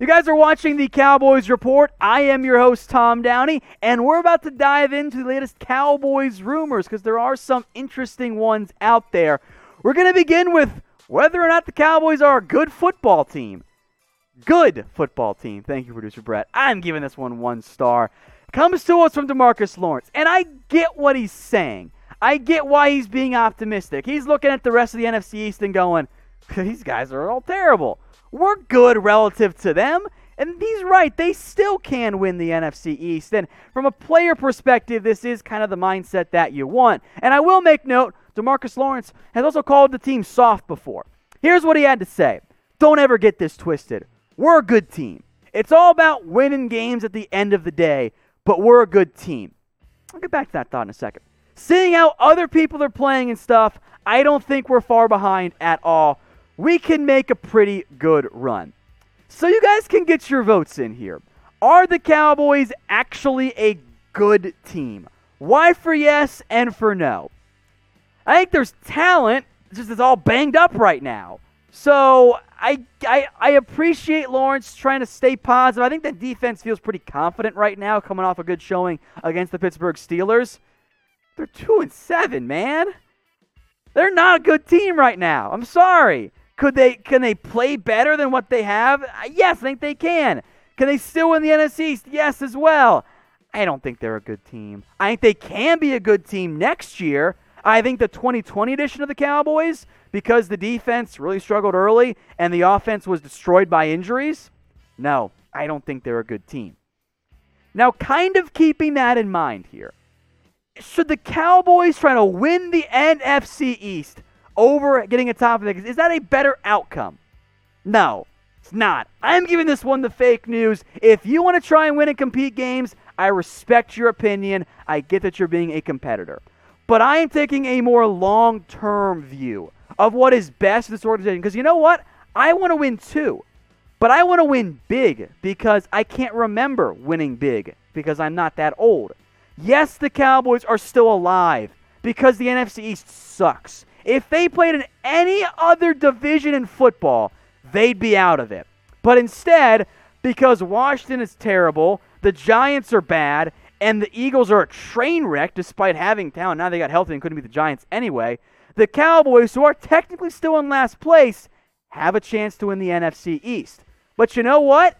You guys are watching the Cowboys Report. I am your host, Tom Downey, and we're about to dive into the latest Cowboys rumors because there are some interesting ones out there. We're going to begin with whether or not the Cowboys are a good football team. Good football team. Thank you, producer Brett. I'm giving this one one star. Comes to us from DeMarcus Lawrence, and I get what he's saying. I get why he's being optimistic. He's looking at the rest of the NFC East and going, these guys are all terrible. We're good relative to them. And he's right. They still can win the NFC East. And from a player perspective, this is kind of the mindset that you want. And I will make note DeMarcus Lawrence has also called the team soft before. Here's what he had to say Don't ever get this twisted. We're a good team. It's all about winning games at the end of the day, but we're a good team. I'll get back to that thought in a second. Seeing how other people are playing and stuff, I don't think we're far behind at all we can make a pretty good run. So you guys can get your votes in here. Are the Cowboys actually a good team? Why for yes and for no? I think there's talent, just it's all banged up right now. So I, I I appreciate Lawrence trying to stay positive. I think the defense feels pretty confident right now, coming off a good showing against the Pittsburgh Steelers. They're two and seven, man. They're not a good team right now. I'm sorry. Could they can they play better than what they have? Uh, yes, I think they can. Can they still win the NFC East? Yes, as well. I don't think they're a good team. I think they can be a good team next year. I think the 2020 edition of the Cowboys, because the defense really struggled early and the offense was destroyed by injuries, no, I don't think they're a good team. Now, kind of keeping that in mind here, should the Cowboys try to win the NFC East over getting a top pick. Is that a better outcome? No, it's not. I'm giving this one the fake news. If you want to try and win and compete games, I respect your opinion. I get that you're being a competitor. But I am taking a more long term view of what is best for this organization. Because you know what? I want to win too. But I want to win big because I can't remember winning big because I'm not that old. Yes, the Cowboys are still alive because the NFC East sucks. If they played in any other division in football, they'd be out of it. But instead, because Washington is terrible, the Giants are bad, and the Eagles are a train wreck despite having talent. Now they got healthy and couldn't beat the Giants anyway. The Cowboys, who are technically still in last place, have a chance to win the NFC East. But you know what?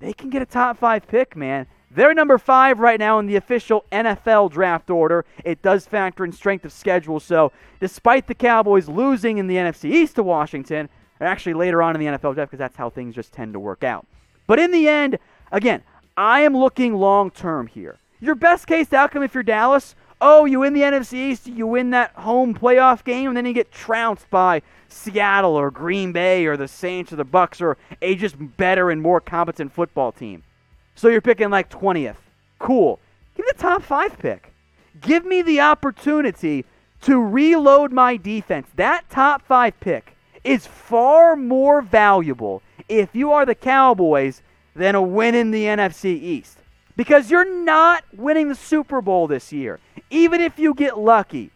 They can get a top five pick, man. They're number five right now in the official NFL draft order. It does factor in strength of schedule. So, despite the Cowboys losing in the NFC East to Washington, actually later on in the NFL draft, because that's how things just tend to work out. But in the end, again, I am looking long term here. Your best case outcome if you're Dallas, oh, you win the NFC East, you win that home playoff game, and then you get trounced by Seattle or Green Bay or the Saints or the Bucs or a just better and more competent football team. So you're picking like 20th. Cool. Give me the top five pick. Give me the opportunity to reload my defense. That top five pick is far more valuable if you are the Cowboys than a win in the NFC East. Because you're not winning the Super Bowl this year. Even if you get lucky,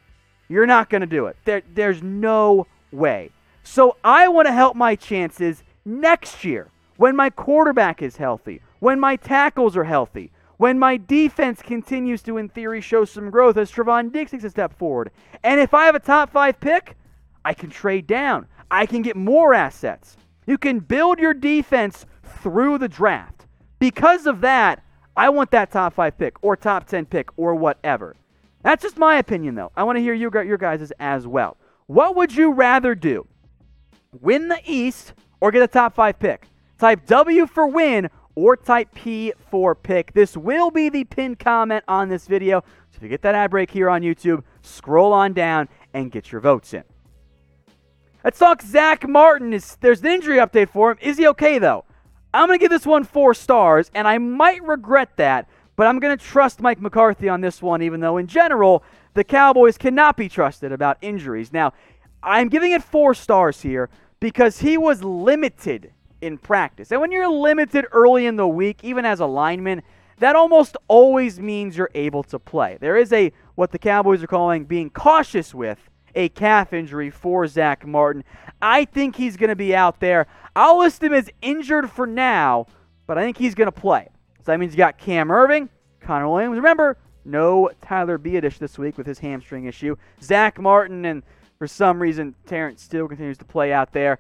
you're not going to do it. There, there's no way. So I want to help my chances next year when my quarterback is healthy, when my tackles are healthy, when my defense continues to, in theory, show some growth as Trevon Diggs takes a step forward. And if I have a top five pick, I can trade down. I can get more assets. You can build your defense through the draft. Because of that, I want that top five pick or top 10 pick or whatever. That's just my opinion, though. I want to hear your, your guys' as well. What would you rather do? Win the East or get a top five pick? Type W for win or type P for pick. This will be the pinned comment on this video. So if you get that ad break here on YouTube, scroll on down and get your votes in. Let's talk Zack Martin. Is there's an injury update for him. Is he okay though? I'm gonna give this one four stars, and I might regret that, but I'm gonna trust Mike McCarthy on this one, even though in general the Cowboys cannot be trusted about injuries. Now, I'm giving it four stars here because he was limited in practice. And when you're limited early in the week, even as a lineman, that almost always means you're able to play. There is a what the Cowboys are calling being cautious with a calf injury for Zack Martin. I think he's going to be out there. I'll list him as injured for now, but I think he's going to play. So that means you got Cam Erving, Connor Williams. Remember, no Tyler Biadasz this week with his hamstring issue. Zack Martin, and for some reason, Terence Steele continues to play out there.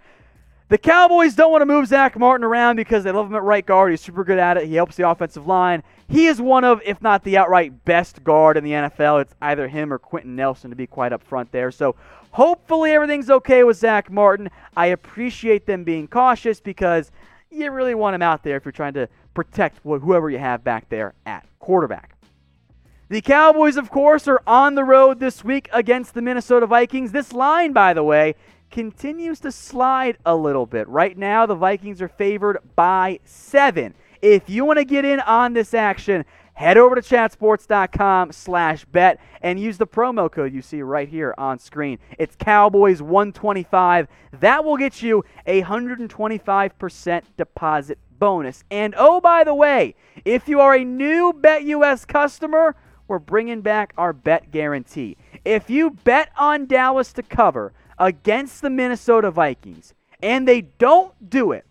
The Cowboys don't want to move Zack Martin around because they love him at right guard. He's super good at it. He helps the offensive line. He is one of, if not the outright best guard in the NFL. It's either him or Quenton Nelson to be quite up front there. So hopefully everything's okay with Zack Martin. I appreciate them being cautious because you really want him out there if you're trying to protect whoever you have back there at quarterback. The Cowboys, of course, are on the road this week against the Minnesota Vikings. This line, by the way, continues to slide a little bit. Right now, the Vikings are favored by seven. If you want to get in on this action, head over to chatsports.com slash bet and use the promo code you see right here on screen. It's Cowboys 125. That will get you a 125% deposit bonus. And oh, by the way, if you are a new BetUS customer, we're bringing back our bet guarantee. If you bet on Dallas to cover, against the Minnesota Vikings and they don't do it,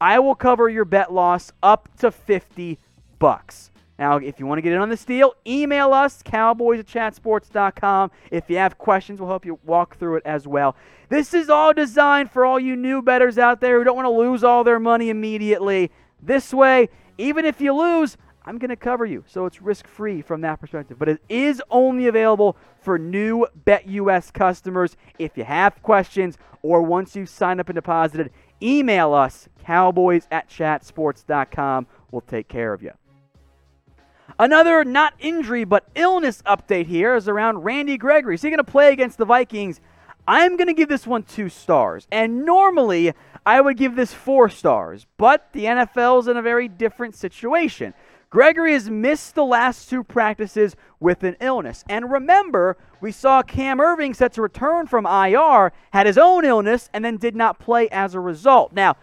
I will cover your bet loss up to 50 bucks. Now, if you want to get in on this deal, email us, cowboys at chatsports.com. If you have questions, we'll help you walk through it as well. This is all designed for all you new bettors out there who don't want to lose all their money immediately. This way, even if you lose, I'm going to cover you. So it's risk free from that perspective. But it is only available for new BetUS customers. If you have questions or once you've signed up and deposited, email us, cowboys at chatsports.com. We'll take care of you. Another not injury but illness update here is around Randy Gregory. Is he going to play against the Vikings? I'm going to give this one two stars. And normally I would give this four stars, but the NFL is in a very different situation. Gregory has missed the last two practices with an illness. And remember, we saw Cam Erving set to return from IR, had his own illness, and then did not play as a result. Now,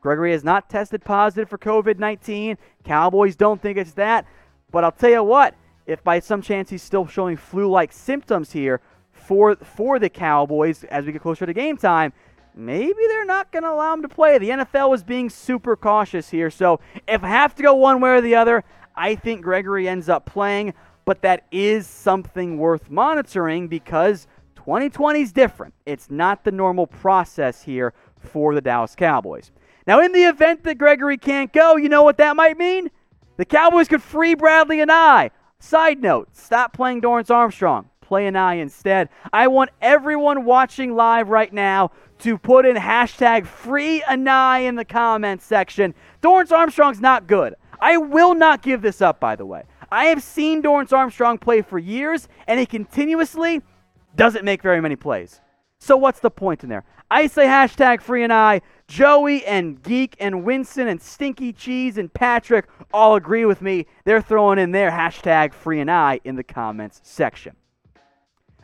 Gregory has not tested positive for COVID 19. Cowboys don't think it's that. But I'll tell you what, if by some chance he's still showing flu like symptoms here for, for the Cowboys as we get closer to game time, maybe they're not going to allow him to play. The NFL was being super cautious here. So if I have to go one way or the other, I think Gregory ends up playing. But that is something worth monitoring because 2020 is different. It's not the normal process here for the Dallas Cowboys. Now, in the event that Gregory can't go, you know what that might mean? The Cowboys could free Bradlee Anae. Side note, stop playing Dorance Armstrong. Play Anae instead. I want everyone watching live right now to put in hashtag free Anae in the comments section. Dorance Armstrong's not good. I will not give this up, by the way. I have seen Dorance Armstrong play for years, and he continuously doesn't make very many plays. So what's the point in there? I say hashtag free Anae. Joey and Geek and Winston and Stinky Cheese and Patrick all agree with me. They're throwing in their hashtag free Anae in the comments section.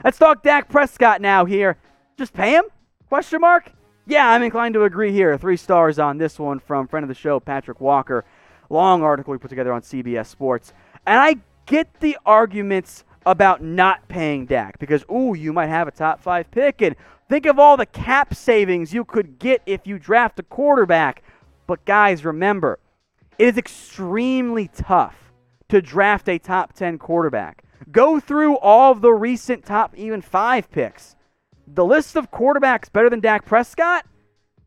Let's talk Dak Prescott now here. Just pay him? Question mark? Yeah, I'm inclined to agree here. Three stars on this one from friend of the show, Patrik Walker. Long article we put together on CBS Sports. And I get the arguments about not paying Dak because, ooh, you might have a top five pick. And think of all the cap savings you could get if you draft a quarterback. But, guys, remember, it is extremely tough to draft a top 10 quarterback. Go through all of the recent top even five picks. The list of quarterbacks better than Dak Prescott,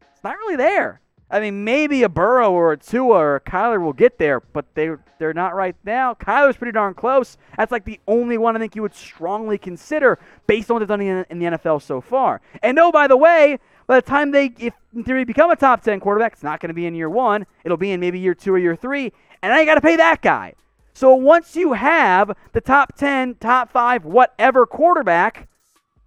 it's not really there. I mean, maybe a Burrow or a Tua or a Kyler will get there, but they they're not right now. Kyler's pretty darn close. That's like the only one I think you would strongly consider based on what they've done in, the NFL so far. And oh, by the way, by the time they, if in theory, become a top ten quarterback, it's not going to be in year one. It'll be in maybe year two or year three, and I got to pay that guy. So once you have the top ten, top five, whatever quarterback,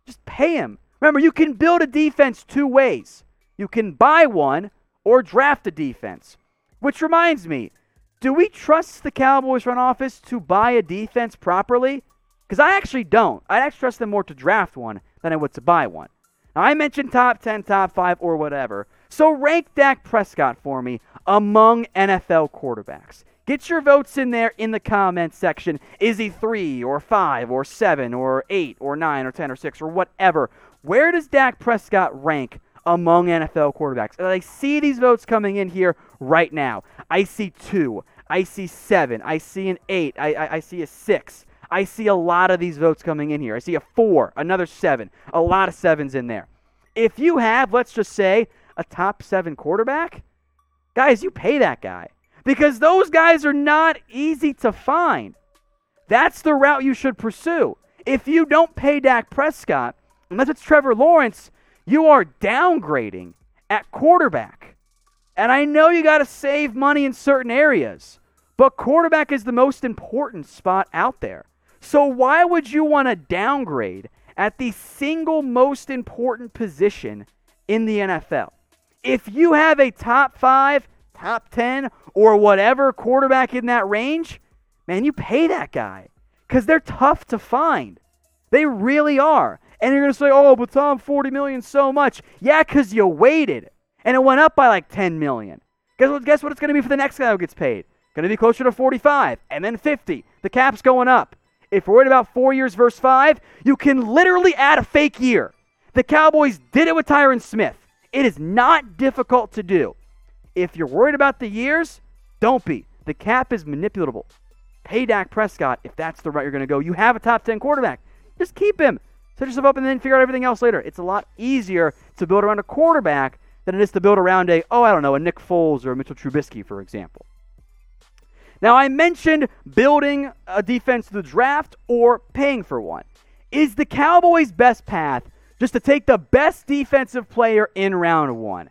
just pay him. Remember, you can build a defense two ways. You can buy one or draft a defense. Which reminds me, do we trust the Cowboys front office to buy a defense properly? Because I actually don't. I actually trust them more to draft one than I would to buy one. Now, I mentioned top 10, top 5, or whatever. So rank Dak Prescott for me among NFL quarterbacks. Get your votes in there in the comments section. Is he 3 or 5 or 7 or 8 or 9 or 10 or 6 or whatever? Where does Dak Prescott rank among NFL quarterbacks? I see these votes coming in here right now. I see two. I see seven. I see an eight. I, I, I see a six. I see a lot of these votes coming in here. I see a four, another seven, a lot of sevens in there. If you have, let's just say, a top seven quarterback, guys, you pay that guy because those guys are not easy to find. That's the route you should pursue. If you don't pay Dak Prescott, unless it's Trevor Lawrence, you are downgrading at quarterback. And I know you got to save money in certain areas, but quarterback is the most important spot out there. So why would you want to downgrade at the single most important position in the NFL? If you have a top five, top 10, or whatever quarterback in that range, man, you pay that guy because they're tough to find. They really are. And you're going to say, oh, but Tom, 40 million so much. Yeah, because you waited. And it went up by like 10 million. Guess what, guess what it's going to be for the next guy who gets paid? Going to be closer to 45 and then 50. The cap's going up. If you're worried about four years versus five, you can literally add a fake year. The Cowboys did it with Tyron Smith. It is not difficult to do. If you're worried about the years, don't be. The cap is manipulable. Pay Dak Prescott if that's the route you're going to go. You have a top 10 quarterback. Just keep him. Set yourself up and then figure out everything else later. It's a lot easier to build around a quarterback than it is to build around a, oh, I don't know, a Nick Foles or a Mitchell Trubisky, for example. Now, I mentioned building a defense through the draft or paying for one. Is the Cowboys' best path just to take the best defensive player in round one?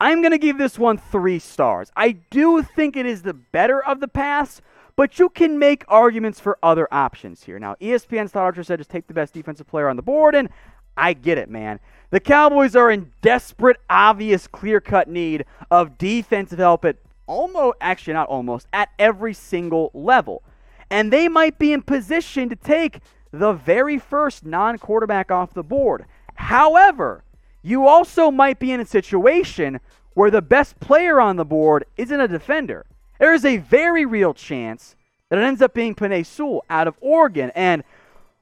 I'm going to give this one three stars. I do think it is the better of the paths, but you can make arguments for other options here. Now, ESPN's Todd Archer said just take the best defensive player on the board, and I get it, man. The Cowboys are in desperate, obvious, clear cut need of defensive help at almost, actually, not almost, at every single level. And they might be in position to take the very first non quarterback off the board. However, you also might be in a situation where the best player on the board isn't a defender. There is a very real chance that it ends up being Penei Sewell out of Oregon. And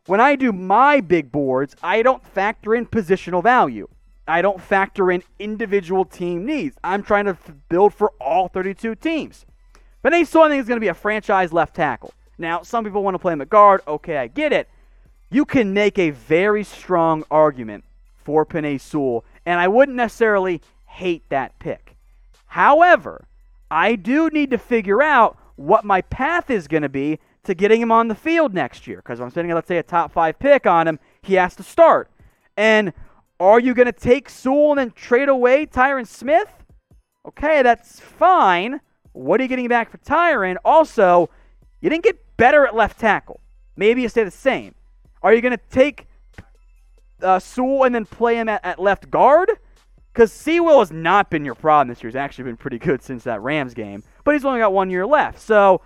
when I do my big boards, I don't factor in positional value. I don't factor in individual team needs. I'm trying to build for all 32 teams. Penei Sewell, I think, is going to be a franchise left tackle. Now, some people want to play him at guard. Okay, I get it. You can make a very strong argument for Penei Sewell, and I wouldn't necessarily hate that pick. However, I do need to figure out what my path is going to be to getting him on the field next year. Because I'm sitting, let's say, a top five pick on him, he has to start. And are you going to take Sewell and then trade away Tyron Smith? Okay, that's fine. What are you getting back for Tyron? Also, you didn't get better at left tackle. Maybe you stay the same. Are you going to take uh, Sewell and then play him at, at left guard? Because Sewell has not been your problem this year. He's actually been pretty good since that Rams game, but he's only got one year left. So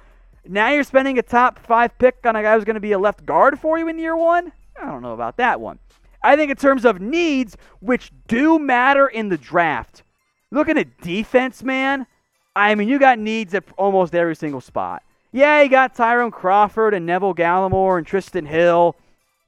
now you're spending a top five pick on a guy who's going to be a left guard for you in year one? I don't know about that one. I think in terms of needs, which do matter in the draft, looking at defense, man, I mean, you got needs at almost every single spot. Yeah, you got Tyrone Crawford and Neville Gallimore and Trysten Hill,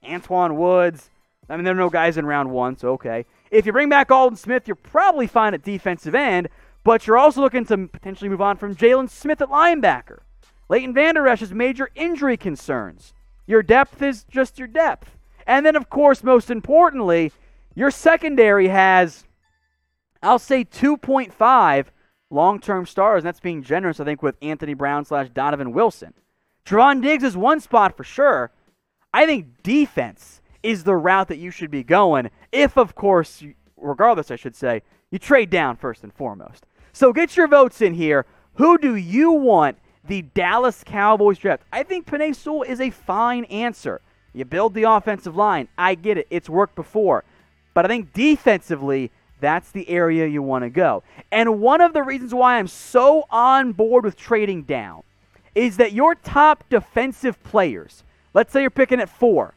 Antwaun Woods. I mean, there are no guys in round one, so okay. If you bring back Aldon Smith, you're probably fine at defensive end, but you're also looking to potentially move on from Jaylon Smith at linebacker. Leighton Vander Esch has major injury concerns. Your depth is just your depth. And then, of course, most importantly, your secondary has, I'll say, 2.5 long term stars. And that's being generous, I think, with Anthony Brown slash Donovan Wilson. Trevon Diggs is one spot for sure. I think defense is the route that you should be going. If, of course, regardless, I should say, you trade down first and foremost. So get your votes in here. Who do you want the Dallas Cowboys draft? I think Penei Sewell is a fine answer. You build the offensive line. I get it. It's worked before. But I think defensively, that's the area you want to go. And one of the reasons why I'm so on board with trading down is that your top defensive players, let's say you're picking at four,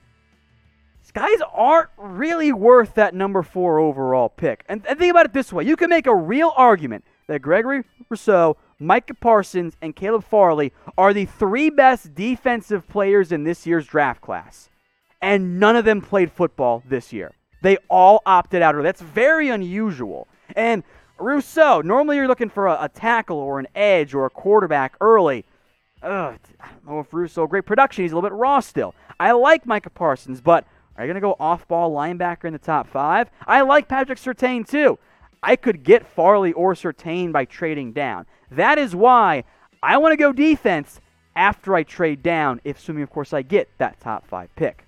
guys aren't really worth that number four overall pick. And, and think about it this way you can make a real argument that Gregory Rousseau, Micah Parsons, and Caleb Farley are the three best defensive players in this year's draft class. And none of them played football this year. They all opted out. That's very unusual. And Rousseau, normally you're looking for a, a tackle or an edge or a quarterback early. Ugh, I don't know if Rousseau, great production. He's a little bit raw still. I like Micah Parsons, but are you going to go off ball linebacker in the top five? I like Patrick Surtain too. I could get Farley or Surtain by trading down. That is why I want to go defense after I trade down, if assuming, of course, I get that top five pick.